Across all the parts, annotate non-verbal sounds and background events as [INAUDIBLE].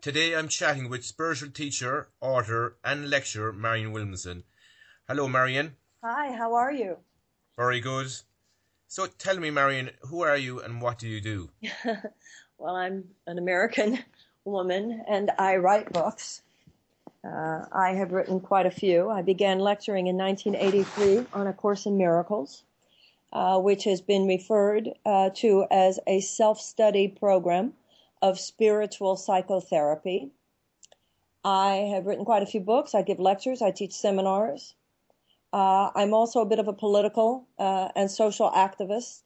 Today I'm chatting with spiritual teacher, author, and lecturer Marianne Williamson. Hello, Marianne. Hi, how are you? Very good. So tell me, Marianne, who are you and what do you do? [LAUGHS] well, I'm an American woman and I write books. Uh, I have written quite a few. I began lecturing in 1983 on A Course in Miracles, uh, which has been referred uh, to as a self study program of spiritual psychotherapy. I have written quite a few books. I give lectures. I teach seminars. Uh, I'm also a bit of a political uh, and social activist.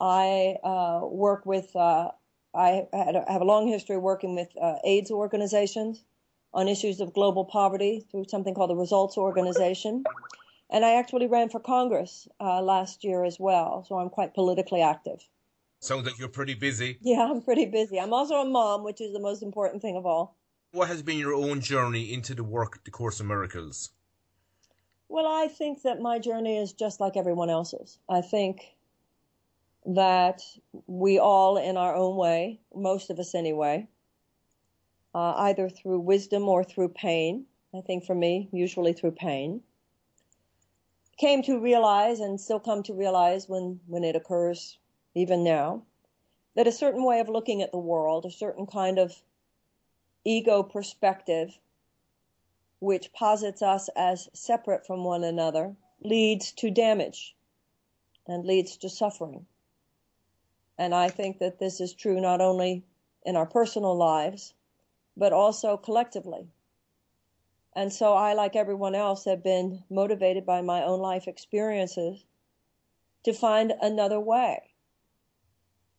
I uh, work with, uh, I have a long history working with uh, AIDS organizations on issues of global poverty through something called the Results Organization. And I actually ran for Congress uh, last year as well, so I'm quite politically active. Sounds like you're pretty busy. Yeah, I'm pretty busy. I'm also a mom, which is the most important thing of all. What has been your own journey into the work, The Course of Miracles? Well, I think that my journey is just like everyone else's. I think that we all, in our own way, most of us anyway, uh, either through wisdom or through pain, I think for me, usually through pain, came to realize and still come to realize when, when it occurs even now, that a certain way of looking at the world, a certain kind of ego perspective, which posits us as separate from one another, leads to damage and leads to suffering. And I think that this is true not only in our personal lives, but also collectively. And so I, like everyone else, have been motivated by my own life experiences to find another way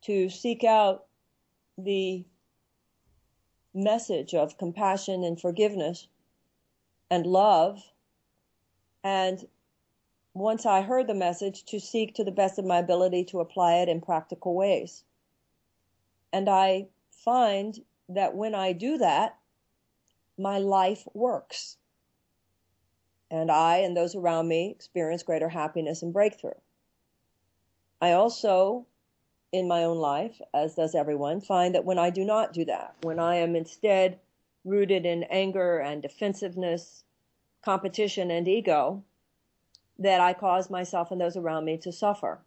to seek out the message of compassion and forgiveness and love. And once I heard the message, to seek to the best of my ability to apply it in practical ways. And I find that when I do that, my life works. And I and those around me experience greater happiness and breakthrough. I also in my own life, as does everyone, find that when I do not do that, when I am instead rooted in anger and defensiveness, competition and ego, that I cause myself and those around me to suffer.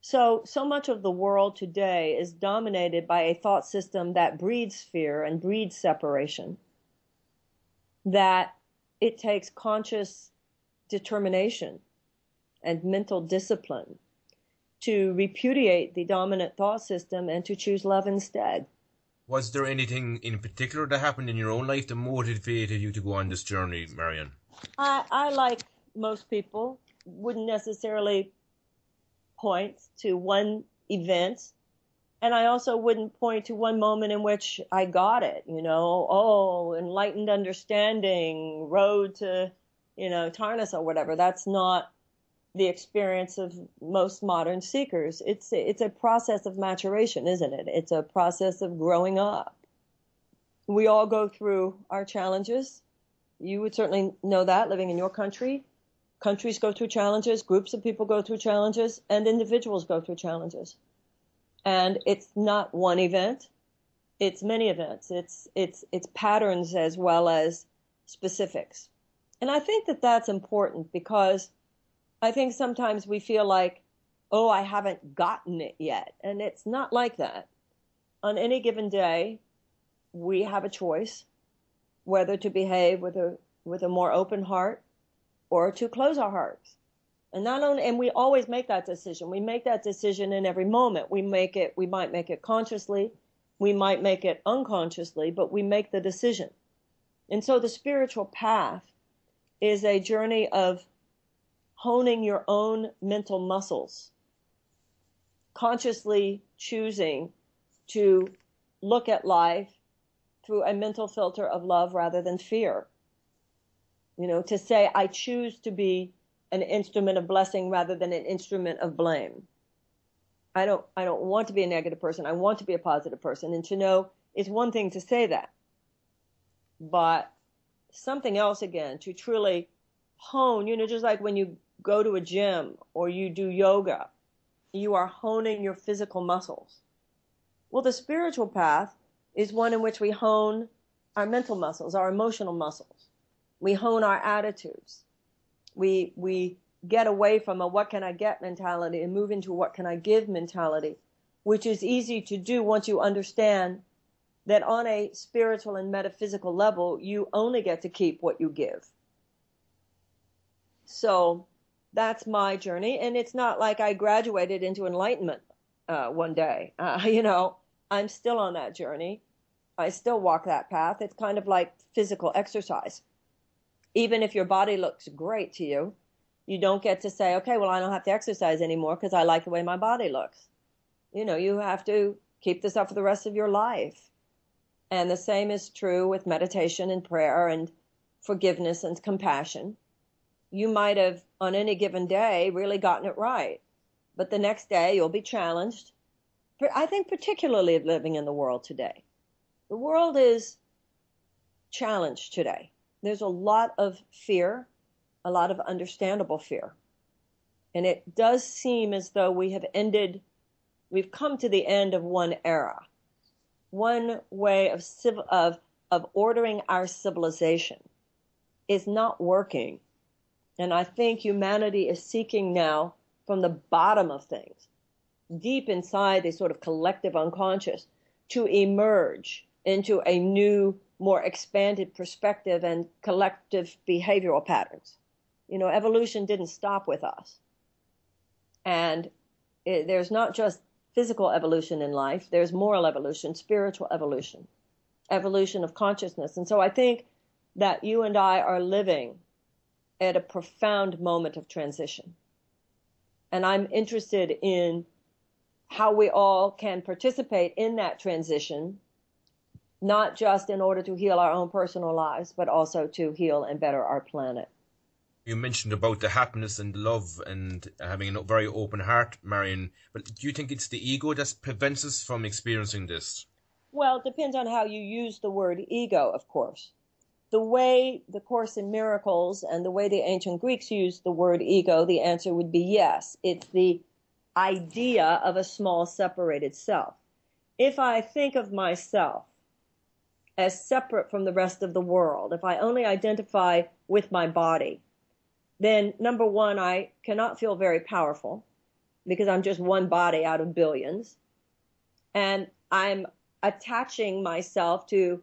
So, so much of the world today is dominated by a thought system that breeds fear and breeds separation, that it takes conscious determination and mental discipline to repudiate the dominant thought system and to choose love instead. Was there anything in particular that happened in your own life that motivated you to go on this journey, Marianne? I, I like most people, wouldn't necessarily point to one event. And I also wouldn't point to one moment in which I got it, you know, oh, enlightened understanding, road to, you know, Tarnas or whatever. That's not the experience of most modern seekers. It's it's a process of maturation, isn't it? It's a process of growing up. We all go through our challenges. You would certainly know that living in your country. Countries go through challenges, groups of people go through challenges, and individuals go through challenges. And it's not one event. It's many events. It's it's it's patterns as well as specifics. And I think that that's important because I think sometimes we feel like, oh, I haven't gotten it yet. And it's not like that. On any given day, we have a choice whether to behave with a, with a more open heart or to close our hearts. And not only, and we always make that decision. We make that decision in every moment. We make it, we might make it consciously. We might make it unconsciously, but we make the decision. And so the spiritual path is a journey of honing your own mental muscles, consciously choosing to look at life through a mental filter of love rather than fear. You know, to say, I choose to be an instrument of blessing rather than an instrument of blame. I don't, I don't want to be a negative person. I want to be a positive person. And to know is one thing to say that. But something else again, to truly hone, you know, just like when you go to a gym or you do yoga, you are honing your physical muscles. Well, the spiritual path is one in which we hone our mental muscles, our emotional muscles. We hone our attitudes. We, we get away from a what can I get mentality and move into what can I give mentality, which is easy to do once you understand that on a spiritual and metaphysical level, you only get to keep what you give. So that's my journey. And it's not like I graduated into enlightenment uh, one day. Uh, [LAUGHS] you know, I'm still on that journey. I still walk that path. It's kind of like physical exercise. Even if your body looks great to you, you don't get to say, okay, well, I don't have to exercise anymore because I like the way my body looks. You know, you have to keep this up for the rest of your life. And the same is true with meditation and prayer and forgiveness and compassion. You might have, on any given day, really gotten it right. But the next day, you'll be challenged. I think, particularly of living in the world today. The world is challenged today. There's a lot of fear a lot of understandable fear. And it does seem as though we have ended, we've come to the end of one era, one way of, of, of ordering our civilization is not working. And I think humanity is seeking now from the bottom of things, deep inside the sort of collective unconscious, to emerge into a new, more expanded perspective and collective behavioral patterns. You know, evolution didn't stop with us. And it, there's not just physical evolution in life, there's moral evolution, spiritual evolution, evolution of consciousness. And so I think that you and I are living at a profound moment of transition. And I'm interested in how we all can participate in that transition, not just in order to heal our own personal lives, but also to heal and better our planet you mentioned about the happiness and love and having a very open heart, Marianne. But do you think it's the ego that prevents us from experiencing this? Well, it depends on how you use the word ego, of course. The way the Course in Miracles and the way the ancient Greeks used the word ego, the answer would be yes. It's the idea of a small separated self. If I think of myself as separate from the rest of the world, if I only identify with my body, then number one, I cannot feel very powerful because I'm just one body out of billions. And I'm attaching myself to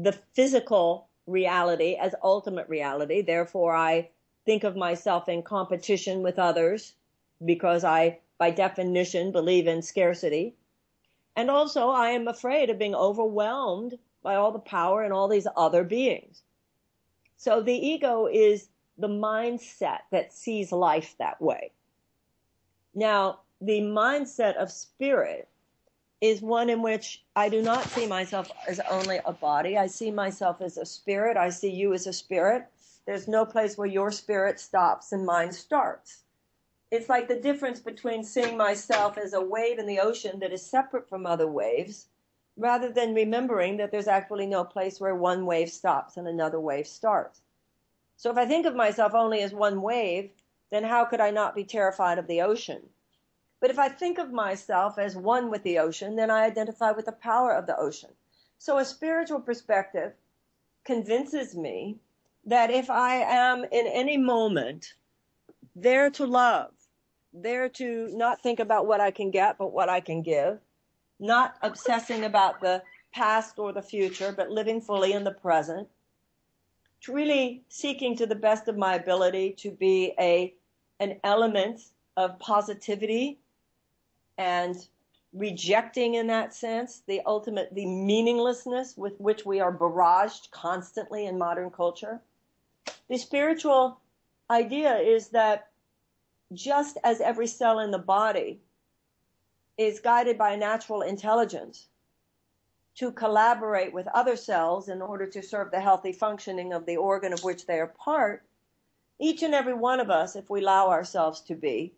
the physical reality as ultimate reality. Therefore, I think of myself in competition with others because I, by definition, believe in scarcity. And also, I am afraid of being overwhelmed by all the power and all these other beings. So the ego is the mindset that sees life that way. Now, the mindset of spirit is one in which I do not see myself as only a body. I see myself as a spirit. I see you as a spirit. There's no place where your spirit stops and mine starts. It's like the difference between seeing myself as a wave in the ocean that is separate from other waves, rather than remembering that there's actually no place where one wave stops and another wave starts. So if I think of myself only as one wave, then how could I not be terrified of the ocean? But if I think of myself as one with the ocean, then I identify with the power of the ocean. So a spiritual perspective convinces me that if I am in any moment there to love, there to not think about what I can get, but what I can give, not obsessing about the past or the future, but living fully in the present, really seeking to the best of my ability to be a an element of positivity and rejecting in that sense the ultimate the meaninglessness with which we are barraged constantly in modern culture. The spiritual idea is that just as every cell in the body is guided by natural intelligence to collaborate with other cells in order to serve the healthy functioning of the organ of which they are part, each and every one of us, if we allow ourselves to be,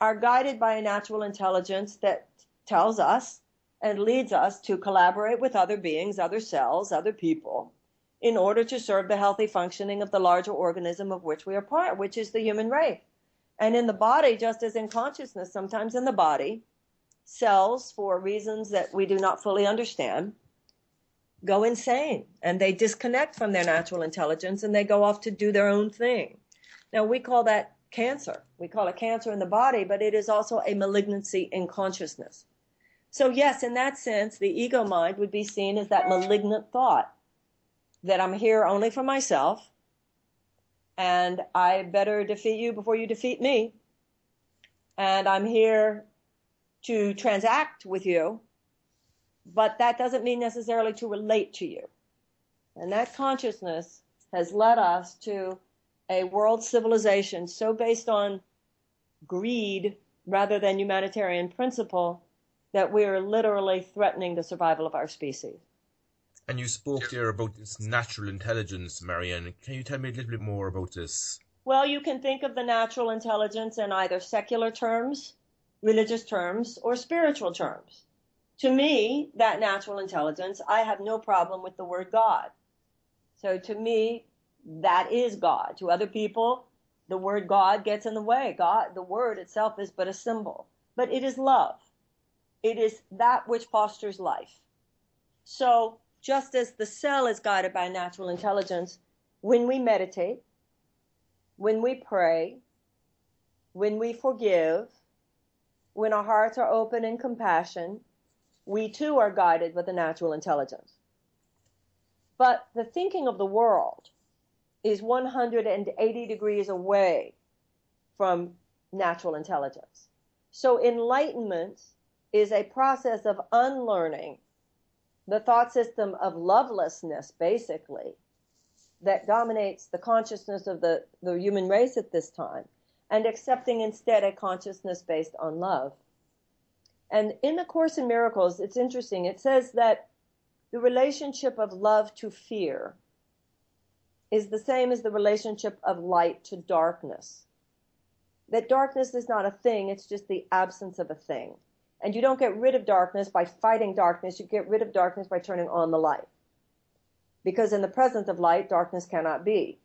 are guided by a natural intelligence that tells us and leads us to collaborate with other beings, other cells, other people, in order to serve the healthy functioning of the larger organism of which we are part, which is the human race. And in the body, just as in consciousness, sometimes in the body, cells, for reasons that we do not fully understand, go insane and they disconnect from their natural intelligence and they go off to do their own thing. Now, we call that cancer. We call it cancer in the body, but it is also a malignancy in consciousness. So, yes, in that sense, the ego mind would be seen as that malignant thought that I'm here only for myself and I better defeat you before you defeat me. And I'm here to transact with you, but that doesn't mean necessarily to relate to you. And that consciousness has led us to a world civilization so based on greed rather than humanitarian principle that we're literally threatening the survival of our species. And you spoke there about this natural intelligence, Marianne. Can you tell me a little bit more about this? Well, you can think of the natural intelligence in either secular terms, religious terms, or spiritual terms. To me, that natural intelligence, I have no problem with the word God. So to me, that is God. To other people, the word God gets in the way. God, the word itself is but a symbol, but it is love. It is that which fosters life. So just as the cell is guided by natural intelligence, when we meditate, when we pray, when we forgive, when our hearts are open in compassion, we too are guided with a natural intelligence. But the thinking of the world is 180 degrees away from natural intelligence. So enlightenment is a process of unlearning the thought system of lovelessness, basically, that dominates the consciousness of the, the human race at this time, and accepting instead a consciousness based on love. And in the Course in Miracles, it's interesting. It says that the relationship of love to fear is the same as the relationship of light to darkness. That darkness is not a thing, it's just the absence of a thing. And you don't get rid of darkness by fighting darkness, you get rid of darkness by turning on the light. Because in the presence of light, darkness cannot be.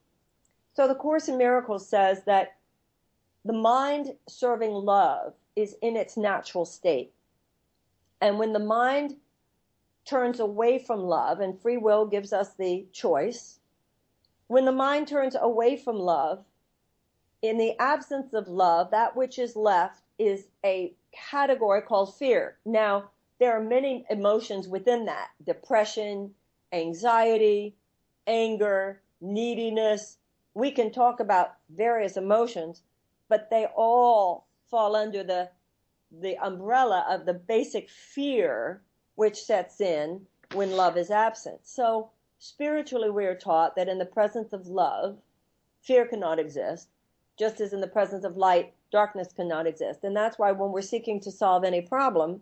So the Course in Miracles says that the mind serving love is in its natural state. And when the mind turns away from love, and free will gives us the choice, when the mind turns away from love, in the absence of love, that which is left is a category called fear. Now, there are many emotions within that depression, anxiety, anger, neediness. We can talk about various emotions, but they all fall under the, the umbrella of the basic fear which sets in when love is absent. So, Spiritually, we are taught that in the presence of love, fear cannot exist, just as in the presence of light, darkness cannot exist. And that's why when we're seeking to solve any problem,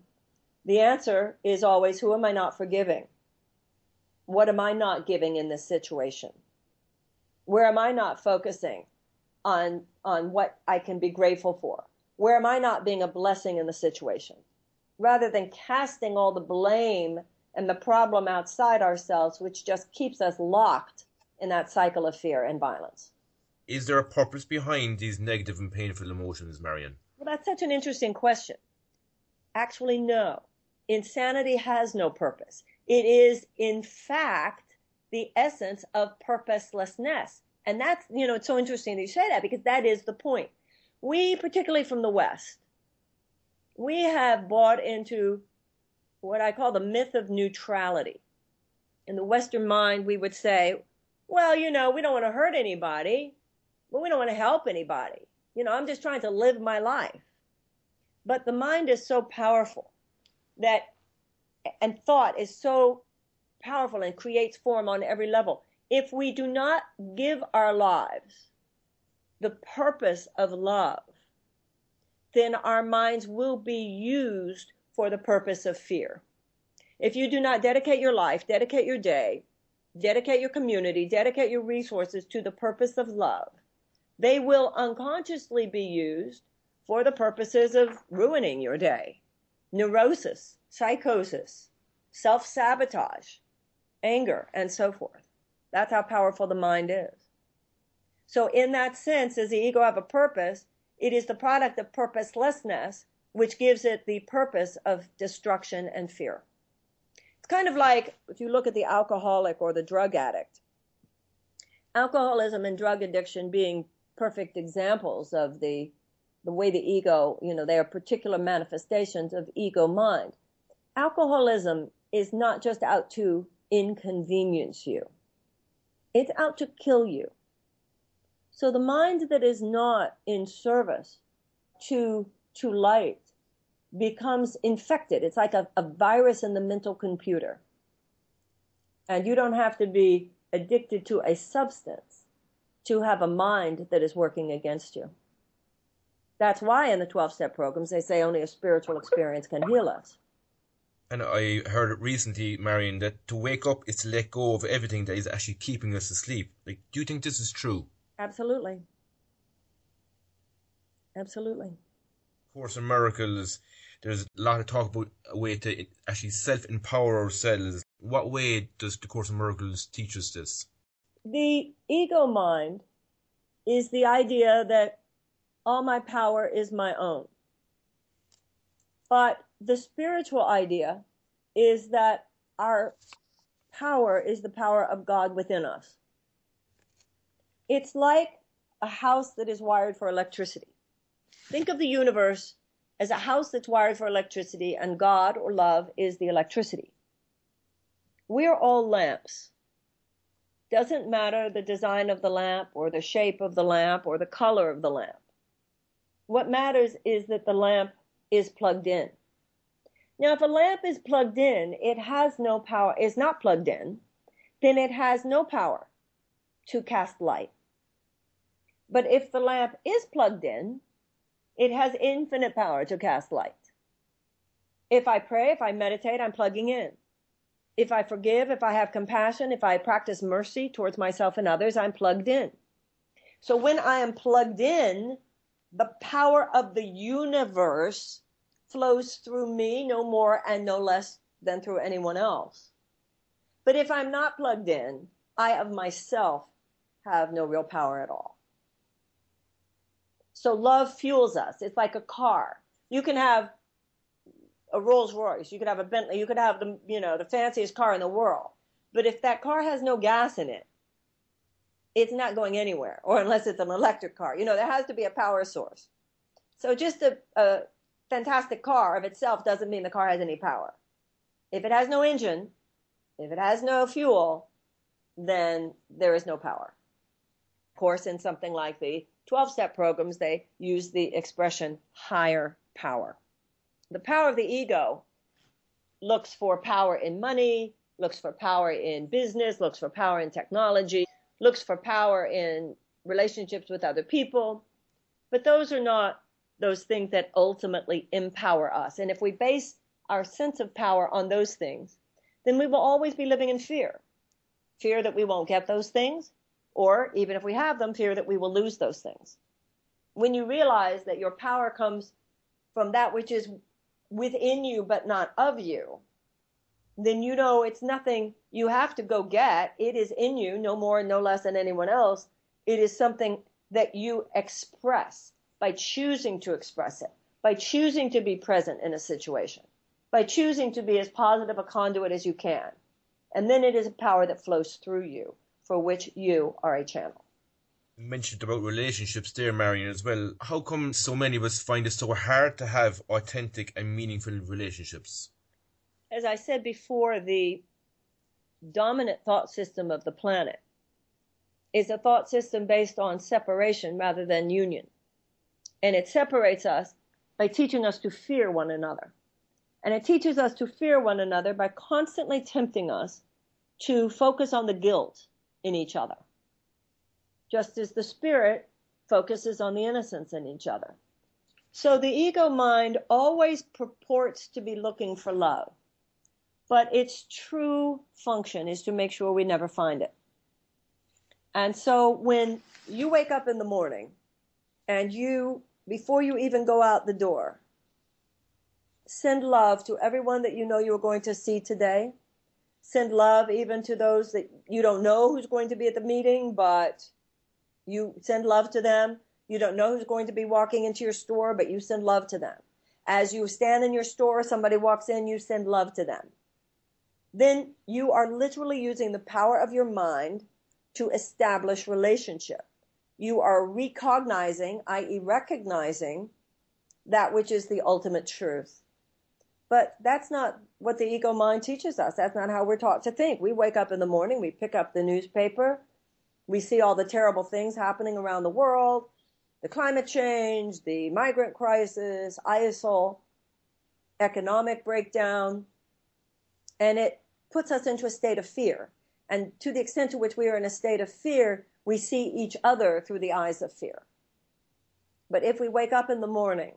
the answer is always, who am I not forgiving? What am I not giving in this situation? Where am I not focusing on, on what I can be grateful for? Where am I not being a blessing in the situation? Rather than casting all the blame and the problem outside ourselves, which just keeps us locked in that cycle of fear and violence. Is there a purpose behind these negative and painful emotions, Marianne? Well, that's such an interesting question. Actually, no. Insanity has no purpose. It is, in fact, the essence of purposelessness. And that's, you know, it's so interesting that you say that because that is the point. We, particularly from the West, we have bought into what I call the myth of neutrality. In the Western mind, we would say, well, you know, we don't want to hurt anybody, but we don't want to help anybody. You know, I'm just trying to live my life. But the mind is so powerful that, and thought is so powerful and creates form on every level. If we do not give our lives the purpose of love, then our minds will be used for the purpose of fear. If you do not dedicate your life, dedicate your day, dedicate your community, dedicate your resources to the purpose of love, they will unconsciously be used for the purposes of ruining your day. Neurosis, psychosis, self sabotage, anger, and so forth. That's how powerful the mind is. So, in that sense, does the ego have a purpose? It is the product of purposelessness which gives it the purpose of destruction and fear. It's kind of like if you look at the alcoholic or the drug addict. Alcoholism and drug addiction being perfect examples of the the way the ego, you know, they are particular manifestations of ego mind. Alcoholism is not just out to inconvenience you. It's out to kill you. So the mind that is not in service to to light becomes infected. It's like a, a virus in the mental computer. And you don't have to be addicted to a substance to have a mind that is working against you. That's why in the 12 step programs they say only a spiritual experience can heal us. And I heard recently, Marianne, that to wake up is to let go of everything that is actually keeping us asleep. Like, do you think this is true? Absolutely. Absolutely. Course in Miracles, there's a lot of talk about a way to actually self empower ourselves. What way does the Course in Miracles teach us this? The ego mind is the idea that all my power is my own. But the spiritual idea is that our power is the power of God within us. It's like a house that is wired for electricity. Think of the universe as a house that's wired for electricity, and God or love is the electricity. We're all lamps. Doesn't matter the design of the lamp, or the shape of the lamp, or the color of the lamp. What matters is that the lamp is plugged in. Now, if a lamp is plugged in, it has no power, is not plugged in, then it has no power to cast light. But if the lamp is plugged in, it has infinite power to cast light. If I pray, if I meditate, I'm plugging in. If I forgive, if I have compassion, if I practice mercy towards myself and others, I'm plugged in. So when I am plugged in, the power of the universe flows through me no more and no less than through anyone else. But if I'm not plugged in, I of myself have no real power at all. So love fuels us. It's like a car. You can have a Rolls Royce, you could have a Bentley, you could have the you know the fanciest car in the world. But if that car has no gas in it, it's not going anywhere, or unless it's an electric car. You know, there has to be a power source. So just a, a fantastic car of itself doesn't mean the car has any power. If it has no engine, if it has no fuel, then there is no power. Of course, in something like the 12 step programs, they use the expression higher power. The power of the ego looks for power in money, looks for power in business, looks for power in technology, looks for power in relationships with other people. But those are not those things that ultimately empower us. And if we base our sense of power on those things, then we will always be living in fear. Fear that we won't get those things, or even if we have them, fear that we will lose those things. When you realize that your power comes from that which is within you but not of you, then you know it's nothing you have to go get. It is in you, no more, and no less than anyone else. It is something that you express by choosing to express it, by choosing to be present in a situation, by choosing to be as positive a conduit as you can. And then it is a power that flows through you for which you are a channel. You mentioned about relationships there, Marianne, as well. How come so many of us find it so hard to have authentic and meaningful relationships? As I said before, the dominant thought system of the planet is a thought system based on separation rather than union. And it separates us by teaching us to fear one another. And it teaches us to fear one another by constantly tempting us to focus on the guilt in each other, just as the spirit focuses on the innocence in each other. So the ego mind always purports to be looking for love, but its true function is to make sure we never find it. And so when you wake up in the morning and you, before you even go out the door, send love to everyone that you know you're going to see today, send love even to those that you don't know who's going to be at the meeting, but you send love to them. You don't know who's going to be walking into your store, but you send love to them. As you stand in your store, somebody walks in, you send love to them. Then you are literally using the power of your mind to establish relationship. You are recognizing, i.e., recognizing that which is the ultimate truth. But that's not what the ego mind teaches us. That's not how we're taught to think. We wake up in the morning, we pick up the newspaper, we see all the terrible things happening around the world, the climate change, the migrant crisis, ISIL, economic breakdown, and it puts us into a state of fear. And to the extent to which we are in a state of fear, we see each other through the eyes of fear. But if we wake up in the morning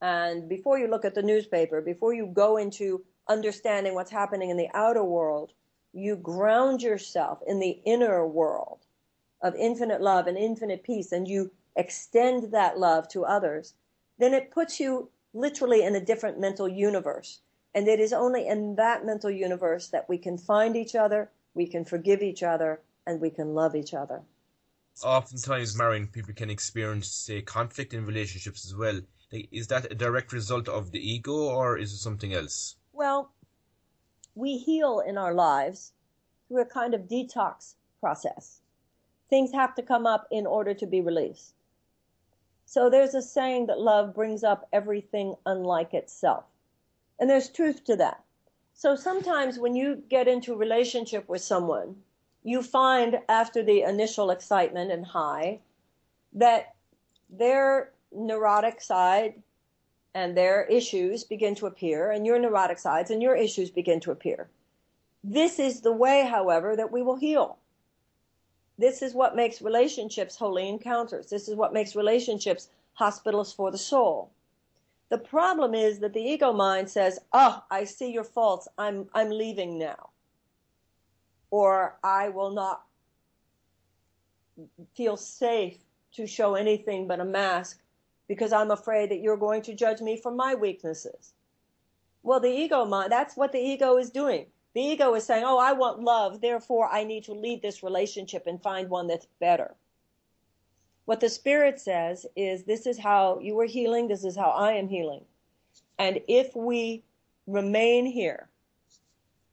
and before you look at the newspaper, before you go into understanding what's happening in the outer world, you ground yourself in the inner world of infinite love and infinite peace, and you extend that love to others, then it puts you literally in a different mental universe. And it is only in that mental universe that we can find each other, we can forgive each other, and we can love each other. Oftentimes, Marianne, people can experience, say, conflict in relationships as well. Is that a direct result of the ego, or is it something else? Well, we heal in our lives through a kind of detox process. Things have to come up in order to be released. So there's a saying that love brings up everything unlike itself. And there's truth to that. So sometimes when you get into a relationship with someone, you find after the initial excitement and high that their neurotic side and their issues begin to appear, and your neurotic sides and your issues begin to appear. This is the way, however, that we will heal. This is what makes relationships holy encounters. This is what makes relationships hospitals for the soul. The problem is that the ego mind says, "Oh, I see your faults. I'm I'm leaving now." Or I will not feel safe to show anything but a mask because I'm afraid that you're going to judge me for my weaknesses. Well, the ego mind, that's what the ego is doing. The ego is saying, oh, I want love, therefore I need to leave this relationship and find one that's better. What the spirit says is, this is how you are healing, this is how I am healing. And if we remain here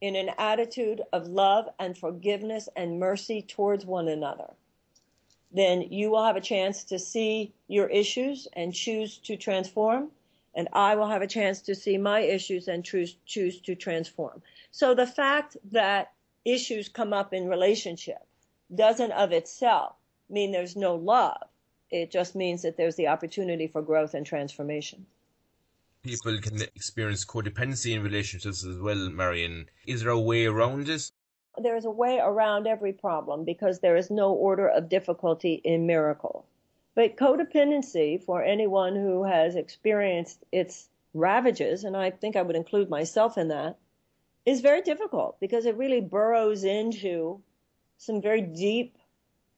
in an attitude of love and forgiveness and mercy towards one another, then you will have a chance to see your issues and choose to transform. And I will have a chance to see my issues and choose, choose to transform. So the fact that issues come up in relationship doesn't of itself mean there's no love. It just means that there's the opportunity for growth and transformation. People can experience codependency in relationships as well, Marianne. Is there a way around this? There is a way around every problem because there is no order of difficulty in miracle. But codependency, for anyone who has experienced its ravages, and I think I would include myself in that, is very difficult because it really burrows into some very deep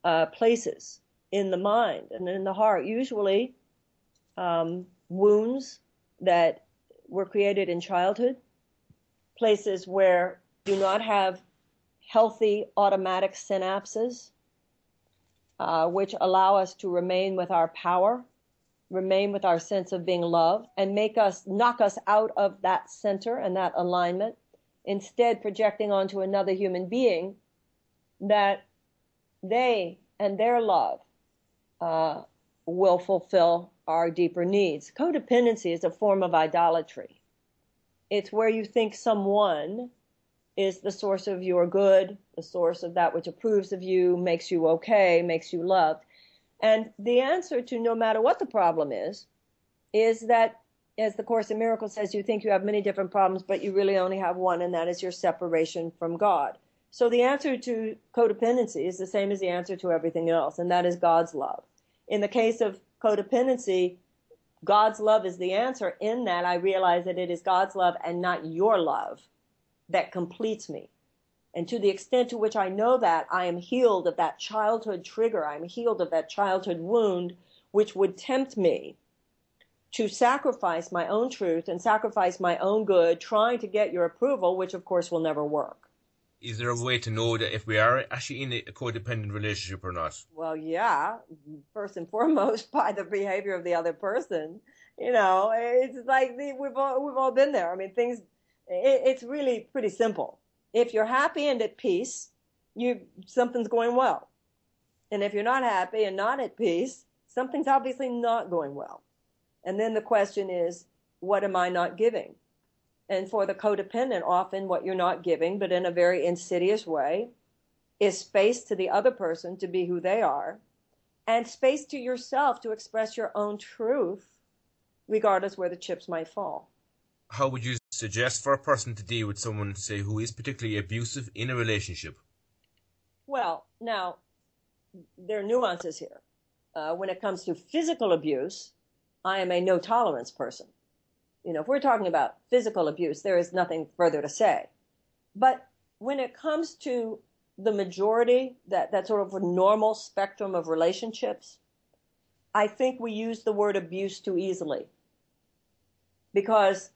uh, places in the mind and in the heart. Usually, um, wounds that were created in childhood, places where you do not have healthy automatic synapses, uh, which allow us to remain with our power, remain with our sense of being loved, and make us knock us out of that center and that alignment, instead projecting onto another human being that they and their love uh, will fulfill our deeper needs. Codependency is a form of idolatry. It's where you think someone is the source of your good, the source of that which approves of you, makes you okay, makes you loved. And the answer to no matter what the problem is, is that, as the Course in Miracles says, you think you have many different problems, but you really only have one, and that is your separation from God. So the answer to codependency is the same as the answer to everything else, and that is God's love. In the case of codependency, God's love is the answer in that I realize that it is God's love and not your love that completes me. And to the extent to which I know that, I am healed of that childhood trigger. I'm healed of that childhood wound, which would tempt me to sacrifice my own truth and sacrifice my own good, trying to get your approval, which of course will never work. Is there a way to know that if we are actually in a codependent relationship or not? Well, yeah. First and foremost, [LAUGHS] by the behavior of the other person you know, it's like the, we've all we've all been there. I mean, things. It, it's really pretty simple. If you're happy and at peace, you something's going well, and if you're not happy and not at peace, something's obviously not going well. And then the question is, what am I not giving? And for the codependent, often what you're not giving, but in a very insidious way, is space to the other person to be who they are and space to yourself to express your own truth, regardless where the chips might fall. How would you suggest for a person to deal with someone, say, who is particularly abusive in a relationship? Well, now, there are nuances here. Uh, when it comes to physical abuse, I am a no tolerance person. You know, if we're talking about physical abuse, there is nothing further to say. But when it comes to the majority, that, that sort of normal spectrum of relationships, I think we use the word abuse too easily. Because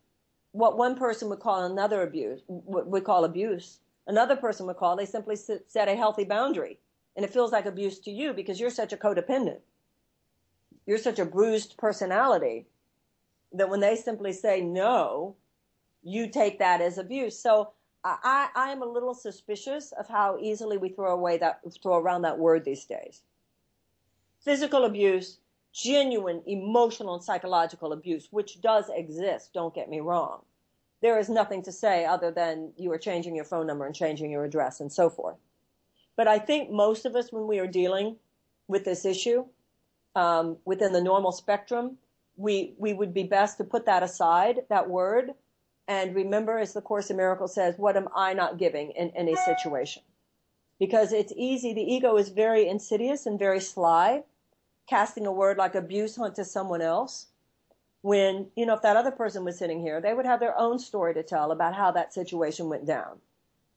what one person would call another abuse, would call abuse, another person would call, they simply set a healthy boundary. And it feels like abuse to you because you're such a codependent. You're such a bruised personality that when they simply say no, you take that as abuse. So I, I am a little suspicious of how easily we throw away that throw around that word these days. Physical abuse, genuine emotional and psychological abuse, which does exist, don't get me wrong. There is nothing to say other than you are changing your phone number and changing your address and so forth. But I think most of us, when we are dealing with this issue um, within the normal spectrum, we we would be best to put that aside, that word, and remember, as the Course in Miracles says, what am I not giving in any situation? Because it's easy. The ego is very insidious and very sly, casting a word like abuse onto someone else. When, you know, if that other person was sitting here, they would have their own story to tell about how that situation went down.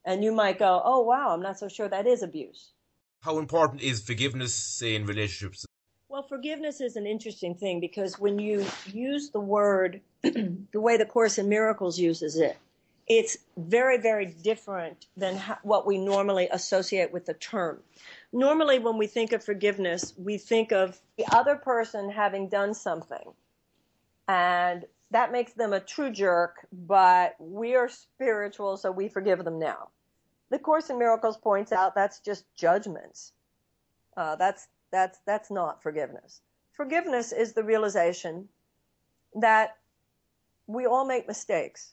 And you might go, oh, wow, I'm not so sure that is abuse. How important is forgiveness, say, in relationships? Well, forgiveness is an interesting thing because when you use the word [CLEARS THROAT] the way the Course in Miracles uses it, it's very, very different than what we normally associate with the term. Normally, when we think of forgiveness, we think of the other person having done something. And that makes them a true jerk, but we are spiritual, so we forgive them now. The Course in Miracles points out that's just judgments. Uh, that's that's that's not forgiveness. Forgiveness is the realization that we all make mistakes.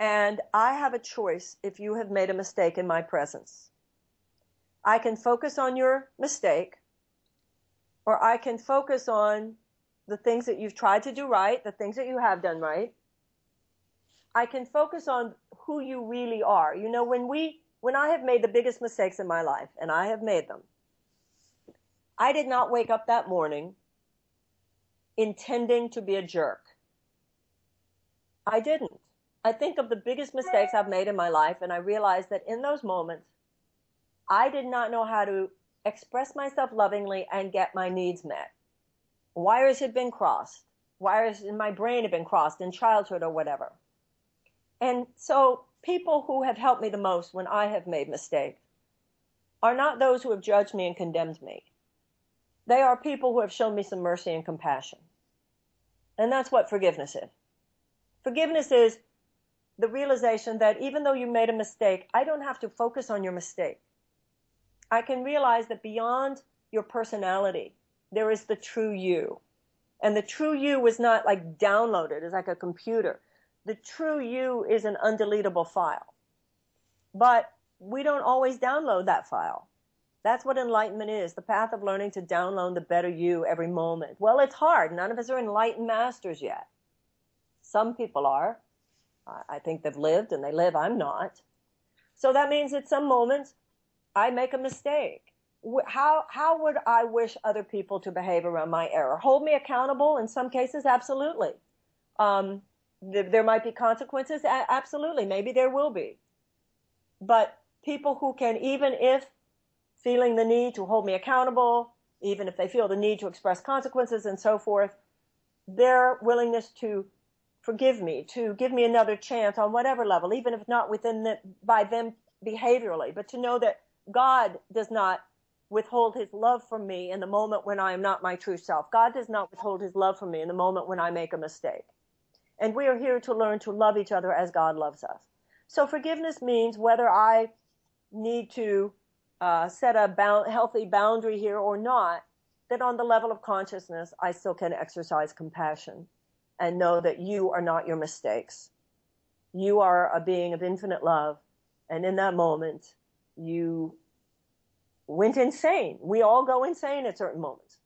And I have a choice if you have made a mistake in my presence. I can focus on your mistake, or I can focus on the things that you've tried to do right, the things that you have done right. I can focus on who you really are. You know, when we, when I have made the biggest mistakes in my life, and I have made them, I did not wake up that morning intending to be a jerk. I didn't. I think of the biggest mistakes I've made in my life, and I realize that in those moments, I did not know how to express myself lovingly and get my needs met. Wires had been crossed. Wires in my brain had been crossed in childhood or whatever. And so people who have helped me the most when I have made mistakes are not those who have judged me and condemned me. They are people who have shown me some mercy and compassion. And that's what forgiveness is. Forgiveness is the realization that even though you made a mistake, I don't have to focus on your mistake. I can realize that beyond your personality, there is the true you. And the true you is not like downloaded, it's like a computer. The true you is an undeletable file. But we don't always download that file. That's what enlightenment is the path of learning to download the better you every moment. Well, it's hard. None of us are enlightened masters yet. Some people are. I think they've lived and they live. I'm not. So that means at some moments I make a mistake. How, how would I wish other people to behave around my error? Hold me accountable in some cases? Absolutely. Um, th- there might be consequences? A- absolutely. Maybe there will be. But people who can, even if feeling the need to hold me accountable, even if they feel the need to express consequences and so forth, their willingness to forgive me, to give me another chance on whatever level, even if not within the, by them behaviorally, but to know that God does not withhold his love from me in the moment when I am not my true self. God does not withhold his love from me in the moment when I make a mistake. And we are here to learn to love each other as God loves us. So forgiveness means whether I need to uh, set a bound, healthy boundary here or not, that on the level of consciousness, I still can exercise compassion and know that you are not your mistakes. You are a being of infinite love. And in that moment, you went insane. We all go insane at certain moments.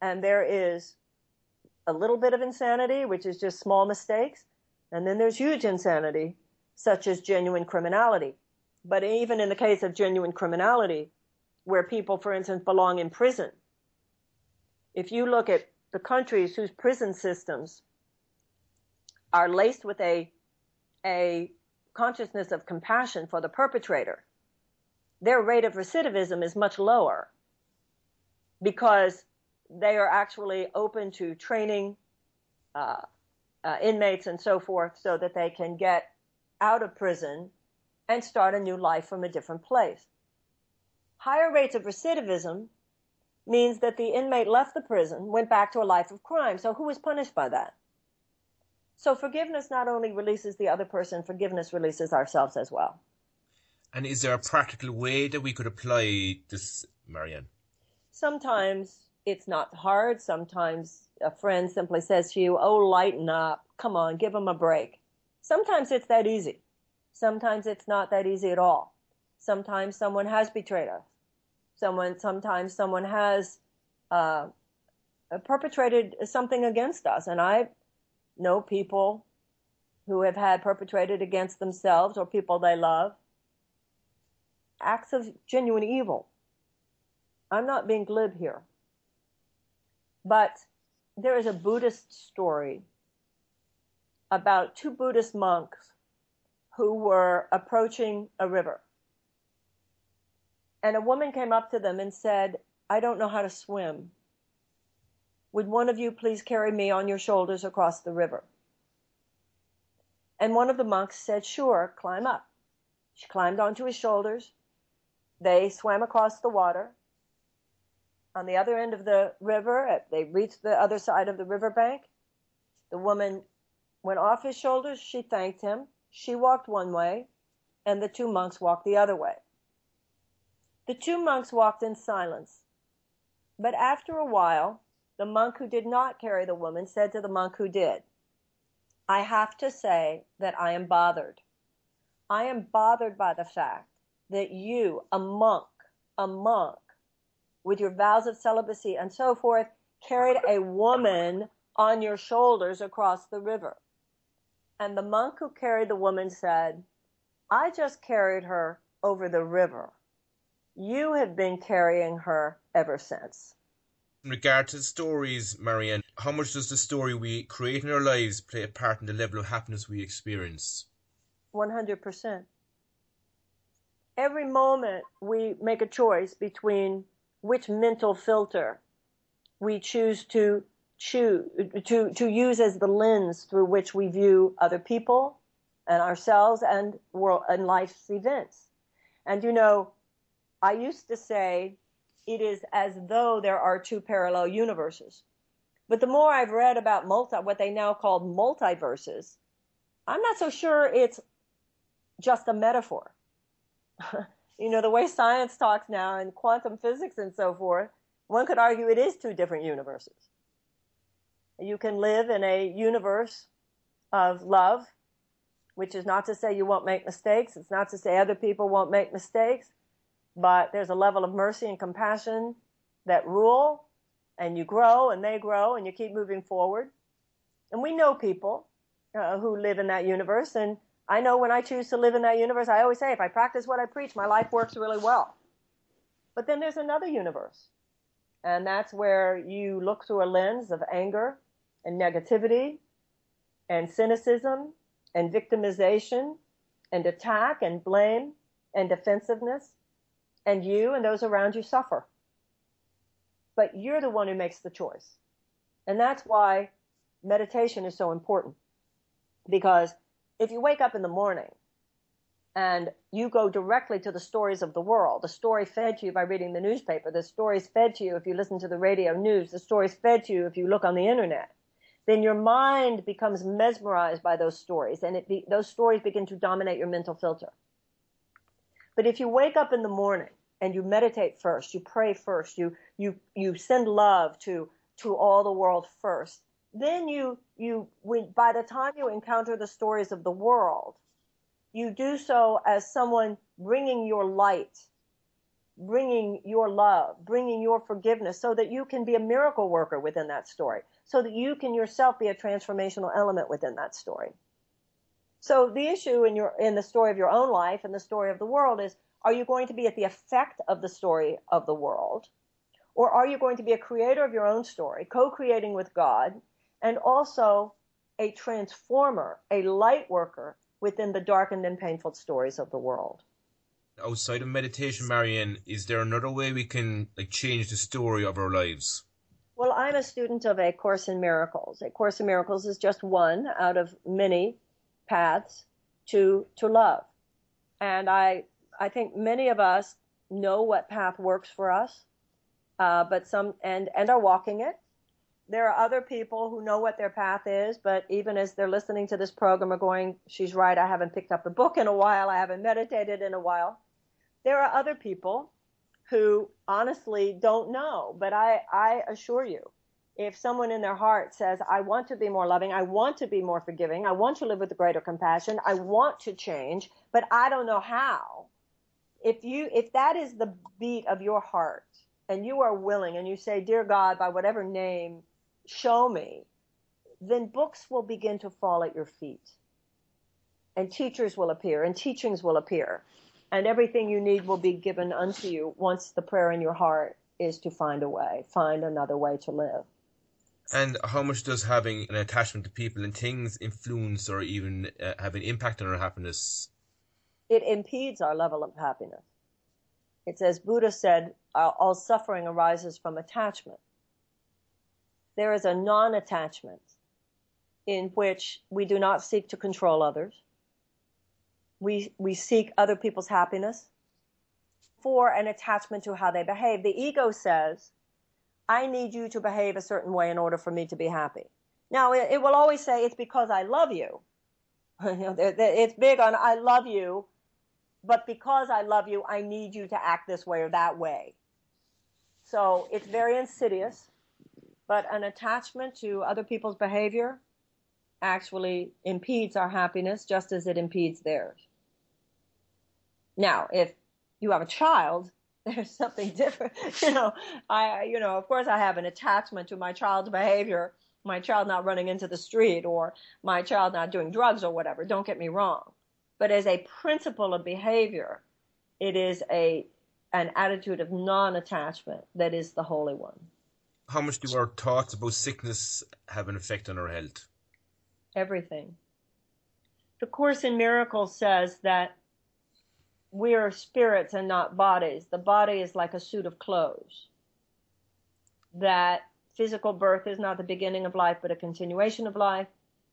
And there is a little bit of insanity, which is just small mistakes. And then there's huge insanity, such as genuine criminality. But even in the case of genuine criminality, where people, for instance, belong in prison, if you look at the countries whose prison systems are laced with a, a consciousness of compassion for the perpetrator, their rate of recidivism is much lower because they are actually open to training uh, uh, inmates and so forth so that they can get out of prison and start a new life from a different place. Higher rates of recidivism means that the inmate left the prison, went back to a life of crime. So who is punished by that? So forgiveness not only releases the other person, forgiveness releases ourselves as well. And is there a practical way that we could apply this, Marianne? Sometimes it's not hard. Sometimes a friend simply says to you, Oh, lighten up. Come on, give them a break. Sometimes it's that easy. Sometimes it's not that easy at all. Sometimes someone has betrayed us. Someone, sometimes someone has uh, perpetrated something against us. And I know people who have had perpetrated against themselves or people they love acts of genuine evil. I'm not being glib here. But there is a Buddhist story about two Buddhist monks who were approaching a river. And a woman came up to them and said, I don't know how to swim. Would one of you please carry me on your shoulders across the river? And one of the monks said, Sure, climb up. She climbed onto his shoulders. They swam across the water. On the other end of the river, they reached the other side of the riverbank. The woman went off his shoulders. She thanked him. She walked one way, and the two monks walked the other way. The two monks walked in silence. But after a while, the monk who did not carry the woman said to the monk who did, I have to say that I am bothered. I am bothered by the fact that you, a monk, a monk, with your vows of celibacy and so forth, carried a woman on your shoulders across the river. And the monk who carried the woman said, I just carried her over the river. You have been carrying her ever since. In regard to stories, Marianne, how much does the story we create in our lives play a part in the level of happiness we experience? 100% every moment we make a choice between which mental filter we choose to choose to, to use as the lens through which we view other people and ourselves and world and life's events. And you know, I used to say it is as though there are two parallel universes. But the more I've read about multi, what they now call multiverses, I'm not so sure it's just a metaphor. [LAUGHS] you know, the way science talks now and quantum physics and so forth, one could argue it is two different universes. You can live in a universe of love, which is not to say you won't make mistakes. It's not to say other people won't make mistakes, but there's a level of mercy and compassion that rule and you grow and they grow and you keep moving forward. And we know people uh, who live in that universe and I know when I choose to live in that universe, I always say, if I practice what I preach, my life works really well. But then there's another universe. And that's where you look through a lens of anger and negativity and cynicism and victimization and attack and blame and defensiveness. And you and those around you suffer. But you're the one who makes the choice. And that's why meditation is so important. Because if you wake up in the morning and you go directly to the stories of the world. The story fed to you by reading the newspaper. The story's fed to you if you listen to the radio news. The story's fed to you if you look on the internet. Then your mind becomes mesmerized by those stories, and be, those stories begin to dominate your mental filter. But if you wake up in the morning and you meditate first, you pray first, you you you send love to to all the world first, then you you when, by the time you encounter the stories of the world, you do so as someone bringing your light, bringing your love, bringing your forgiveness, so that you can be a miracle worker within that story, so that you can yourself be a transformational element within that story. So the issue in your in the story of your own life and the story of the world is are you going to be at the effect of the story of the world? Or are you going to be a creator of your own story, co-creating with God, and also a transformer, a light worker within the darkened and painful stories of the world. Outside of meditation, Marianne, is there another way we can like change the story of our lives? Well, I'm a student of A Course in Miracles. A Course in Miracles is just one out of many paths to to love. And I I think many of us know what path works for us, uh, but some and and are walking it there are other people who know what their path is, but even as they're listening to this program are going, she's right, I haven't picked up the book in a while, I haven't meditated in a while. There are other people who honestly don't know, but I, I assure you, if someone in their heart says, I want to be more loving, I want to be more forgiving, I want to live with greater compassion, I want to change, but I don't know how. If you, if that is the beat of your heart and you are willing and you say, Dear God, by whatever name show me, then books will begin to fall at your feet. And teachers will appear, and teachings will appear, and everything you need will be given unto you once the prayer in your heart is to find a way, find another way to live. And how much does having an attachment to people and things influence or even uh, have an impact on our happiness? It impedes our level of happiness. It's as Buddha said, all suffering arises from attachment there is a non attachment in which we do not seek to control others. We, we seek other people's happiness for an attachment to how they behave. The ego says, I need you to behave a certain way in order for me to be happy. Now, it, it will always say, it's because I love you. [LAUGHS] you know, it's big on, I love you, but because I love you, I need you to act this way or that way. So it's very insidious but an attachment to other people's behavior actually impedes our happiness just as it impedes theirs. Now, if you have a child, [LAUGHS] there's something different. [LAUGHS] You know, I, you know, of course I have an attachment to my child's behavior, my child not running into the street or my child not doing drugs or whatever. Don't get me wrong. But as a principle of behavior, it is a, an attitude of non-attachment that is the holy one how much do our thoughts about sickness have an effect on our health? Everything. The Course in Miracles says that we are spirits and not bodies. The body is like a suit of clothes. That physical birth is not the beginning of life, but a continuation of life.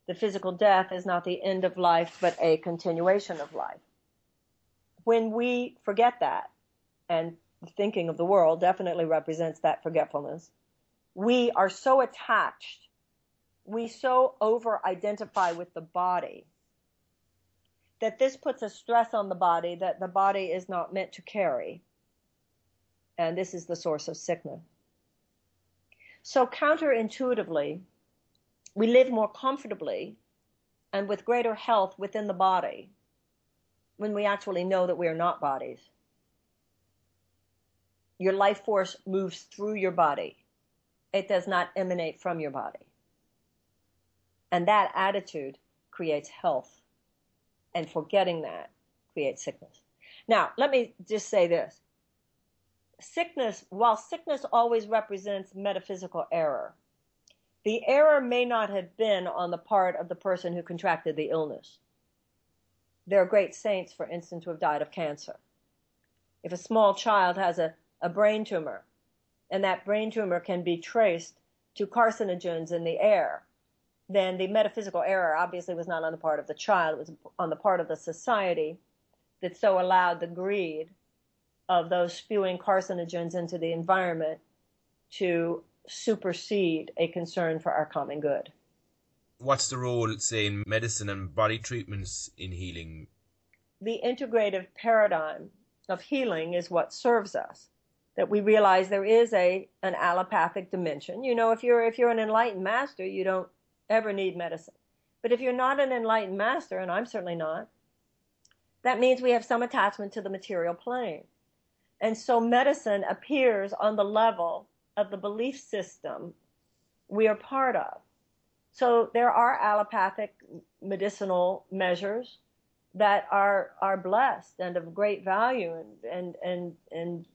The physical death is not the end of life, but a continuation of life. When we forget that, and thinking of the world definitely represents that forgetfulness, we are so attached, we so over identify with the body that this puts a stress on the body that the body is not meant to carry. And this is the source of sickness. So counterintuitively, we live more comfortably and with greater health within the body when we actually know that we are not bodies. Your life force moves through your body. It does not emanate from your body. And that attitude creates health. And forgetting that creates sickness. Now, let me just say this. Sickness, while sickness always represents metaphysical error, the error may not have been on the part of the person who contracted the illness. There are great saints, for instance, who have died of cancer. If a small child has a, a brain tumor, and that brain tumor can be traced to carcinogens in the air, then the metaphysical error obviously was not on the part of the child, it was on the part of the society. that so allowed the greed of those spewing carcinogens into the environment to supersede a concern for our common good. What's the role, say, in medicine and body treatments in healing? The integrative paradigm of healing is what serves us. That we realize there is a an allopathic dimension. You know, if you're if you're an enlightened master, you don't ever need medicine. But if you're not an enlightened master, and I'm certainly not, that means we have some attachment to the material plane. And so medicine appears on the level of the belief system we are part of. So there are allopathic medicinal measures that are are blessed and of great value and and and, and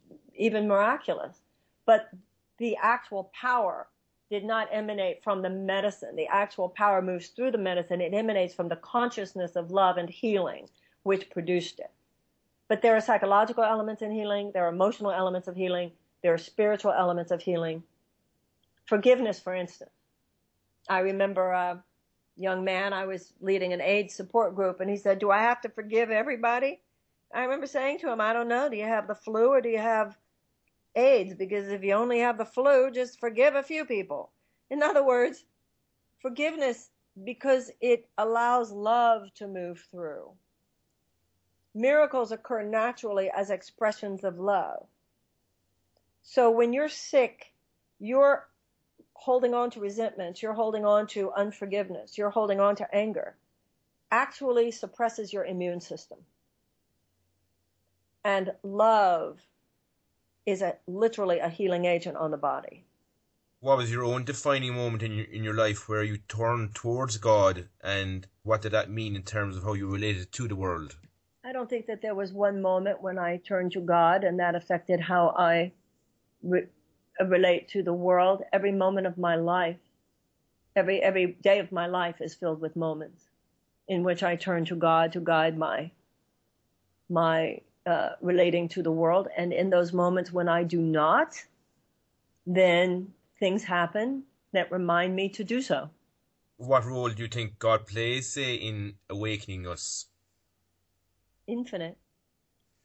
even miraculous. But the actual power did not emanate from the medicine. The actual power moves through the medicine. It emanates from the consciousness of love and healing, which produced it. But there are psychological elements in healing. There are emotional elements of healing. There are spiritual elements of healing. Forgiveness, for instance. I remember a young man, I was leading an AIDS support group, and he said, Do I have to forgive everybody? I remember saying to him, I don't know. Do you have the flu or do you have AIDS? Because if you only have the flu, just forgive a few people. In other words, forgiveness because it allows love to move through. Miracles occur naturally as expressions of love. So when you're sick, you're holding on to resentments, you're holding on to unforgiveness, you're holding on to anger, actually suppresses your immune system. And love is a, literally a healing agent on the body. What was your own defining moment in your, in your life where you turned towards God and what did that mean in terms of how you related to the world? I don't think that there was one moment when I turned to God and that affected how I re- uh, relate to the world. Every moment of my life, every every day of my life is filled with moments in which I turn to God to guide my my uh, relating to the world. And in those moments when I do not, then things happen that remind me to do so. What role do you think God plays, say, in awakening us? infinite.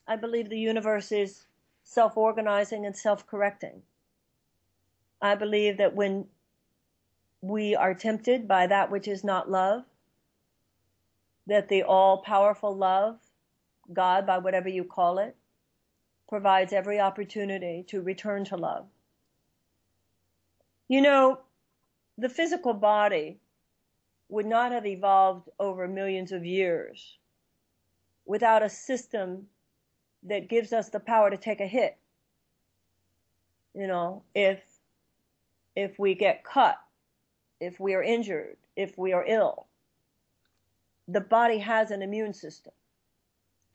I believe the universe is self organizing and self correcting. I believe that when we are tempted by that which is not love, that the all powerful love, God, by whatever you call it, provides every opportunity to return to love. You know, the physical body would not have evolved over millions of years without a system that gives us the power to take a hit. You know, if if we get cut, if we are injured, if we are ill, the body has an immune system.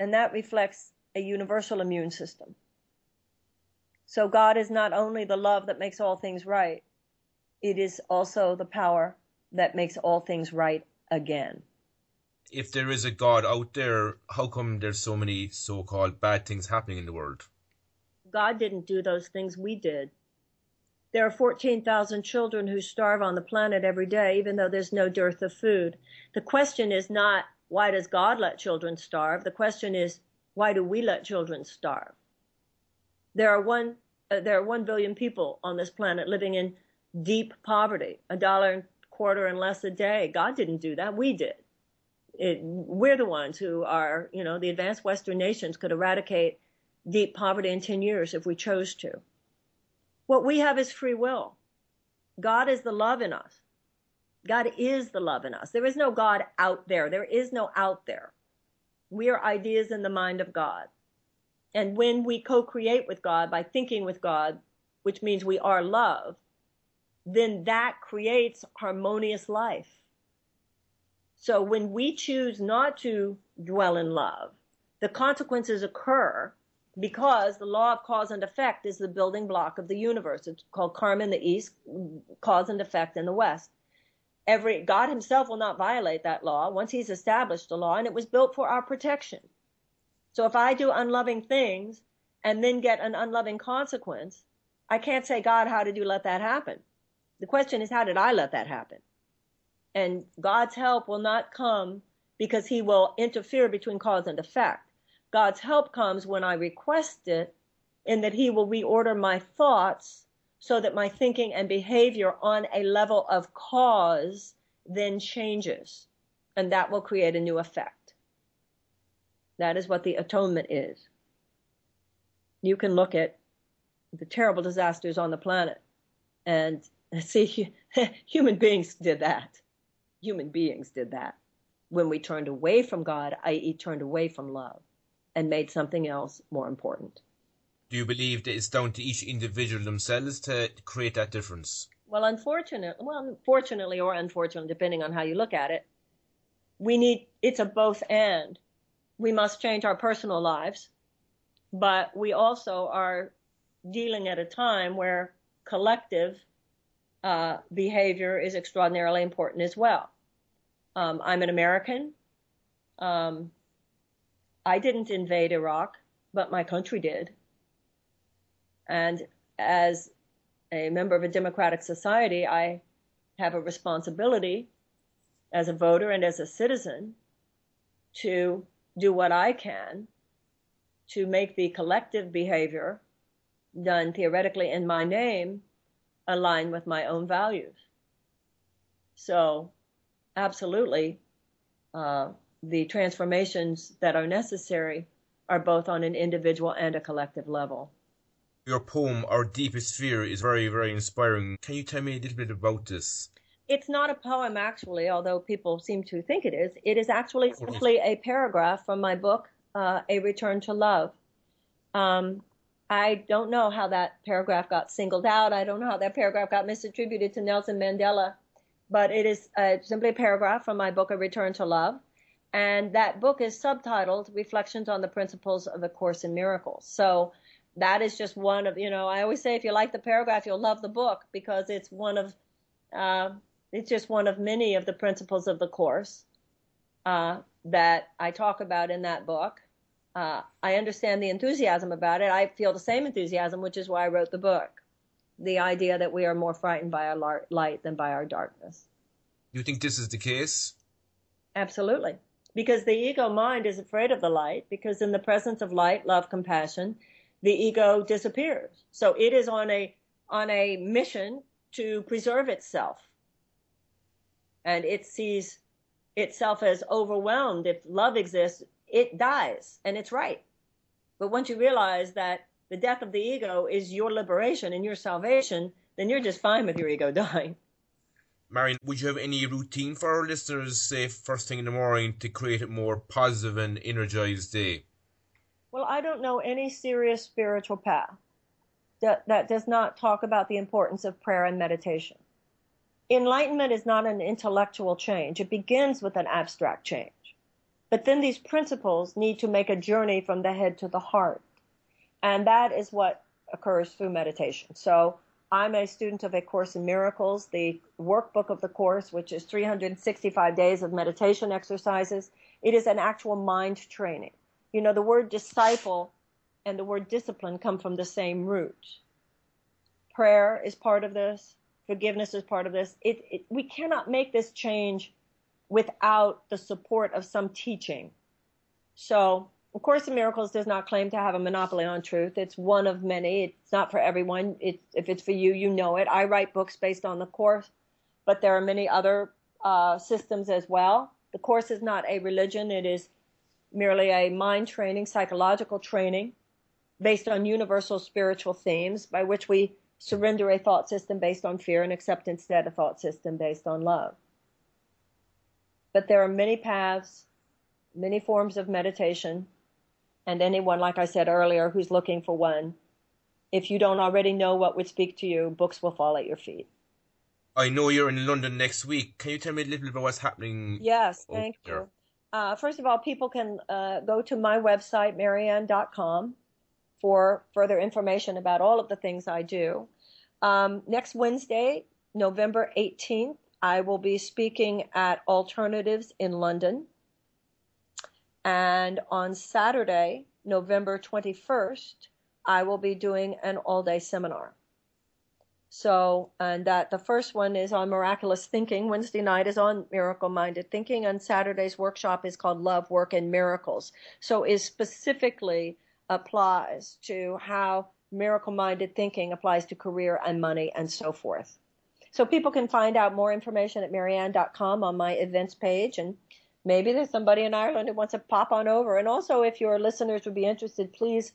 And that reflects a universal immune system. So God is not only the love that makes all things right, it is also the power that makes all things right again if there is a God out there, how come there's so many so called bad things happening in the world? God didn't do those things, we did. There are 14,000 children who starve on the planet every day, even though there's no dearth of food. The question is not, why does God let children starve? The question is, why do we let children starve? There are one, uh, there are one billion people on this planet living in deep poverty, a dollar and quarter and less a day. God didn't do that. We did it, we're the ones who are, you know, the advanced Western nations could eradicate deep poverty in 10 years if we chose to. What we have is free will. God is the love in us. God is the love in us. There is no God out there. There is no out there. We are ideas in the mind of God. And when we co create with God by thinking with God, which means we are love, then that creates harmonious life. So when we choose not to dwell in love, the consequences occur because the law of cause and effect is the building block of the universe. It's called karma in the East, cause and effect in the West. Every God Himself will not violate that law once He's established the law, and it was built for our protection. So if I do unloving things and then get an unloving consequence, I can't say, God, how did you let that happen? The question is, how did I let that happen? And God's help will not come because he will interfere between cause and effect. God's help comes when I request it, in that He will reorder my thoughts so that my thinking and behavior on a level of cause then changes. And that will create a new effect. That is what the atonement is. You can look at the terrible disasters on the planet and [LAUGHS] see human beings did that. Human beings did that when we turned away from God, i.e., turned away from love and made something else more important. Do you believe that it's down to each individual themselves to create that difference? Well, unfortunately, well, fortunately or unfortunately, depending on how you look at it, we need it's a both and. We must change our personal lives, but we also are dealing at a time where collective uh, behavior is extraordinarily important as well. Um, I'm an American. Um, I didn't invade Iraq, but my country did. And as a member of a democratic society, I have a responsibility as a voter and as a citizen to do what I can to make the collective behavior done theoretically in my name align with my own values. So, absolutely, uh, the transformations that are necessary are both on an individual and a collective level. Your poem, Our Deepest Fear, is very, very inspiring. Can you tell me a little bit about this? It's not a poem, actually, although people seem to think it is. It is actually simply a paragraph from my book, uh, A Return to Love. Um, I don't know how that paragraph got singled out. I don't know how that paragraph got misattributed to Nelson Mandela, but it is uh, simply a paragraph from my book, A Return to Love. And that book is subtitled Reflections on the Principles of A Course in Miracles. So that is just one of you know i always say if you like the paragraph you'll love the book because it's one of uh, it's just one of many of the principles of the course uh, that i talk about in that book. Uh, i understand the enthusiasm about it. I feel the same enthusiasm which is why i wrote the book. The idea that we are more frightened by our light than by our darkness. You think this is the case? Absolutely. Because the ego mind is afraid of the light because in the presence of light love compassion the ego disappears. So it is on a on a mission to preserve itself. And it sees itself as overwhelmed. If love exists, it dies, and it's right. But once you realize that the death of the ego is your liberation and your salvation, then you're just fine with your ego [LAUGHS] dying. Marianne, would you have any routine for our listeners, say first thing in the morning, to create a more positive and energized day? Well, I don't know any serious spiritual path that, that does not talk about the importance of prayer and meditation. Enlightenment is not an intellectual change. It begins with an abstract change. But then these principles need to make a journey from the head to the heart. And that is what occurs through meditation. So I'm a student of A Course in Miracles, the workbook of the Course, which is 365 days of meditation exercises. It is an actual mind training. You know, the word disciple and the word discipline come from the same root. Prayer is part of this. Forgiveness is part of this. It, it, we cannot make this change without the support of some teaching. So, of Course in Miracles does not claim to have a monopoly on truth. It's one of many. It's not for everyone. It's, if it's for you, you know it. I write books based on the Course, but there are many other uh, systems as well. The Course is not a religion. It is merely a mind training, psychological training based on universal spiritual themes by which we surrender a thought system based on fear and accept instead a thought system based on love. But there are many paths, many forms of meditation, and anyone, like I said earlier, who's looking for one, if you don't already know what would speak to you, books will fall at your feet. I know you're in London next week. Can you tell me a little bit about what's happening? Yes, oh, thank you uh, first of all, people can uh, go to my website, marianne.com, for further information about all of the things I do. Um, next Wednesday, November 18th, I will be speaking at Alternatives in London. And on Saturday, November 21st, I will be doing an all day seminar. So, and that the first one is on miraculous thinking. Wednesday night is on miracle minded thinking, and Saturday's workshop is called Love, Work, and Miracles. So, it specifically applies to how miracle minded thinking applies to career and money and so forth. So, people can find out more information at marianne.com on my events page, and maybe there's somebody in Ireland who wants to pop on over. And also, if your listeners would be interested, please,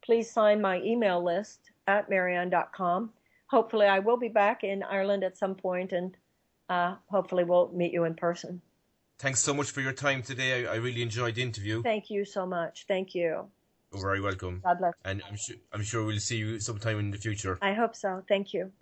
please sign my email list at marianne.com hopefully I will be back in Ireland at some point and uh, hopefully we'll meet you in person. Thanks so much for your time today. I, I, really enjoyed the interview. Thank you so much. Thank you. You're very welcome. God bless. And I'm sure, I'm sure we'll see you sometime in the future. I hope so. Thank you.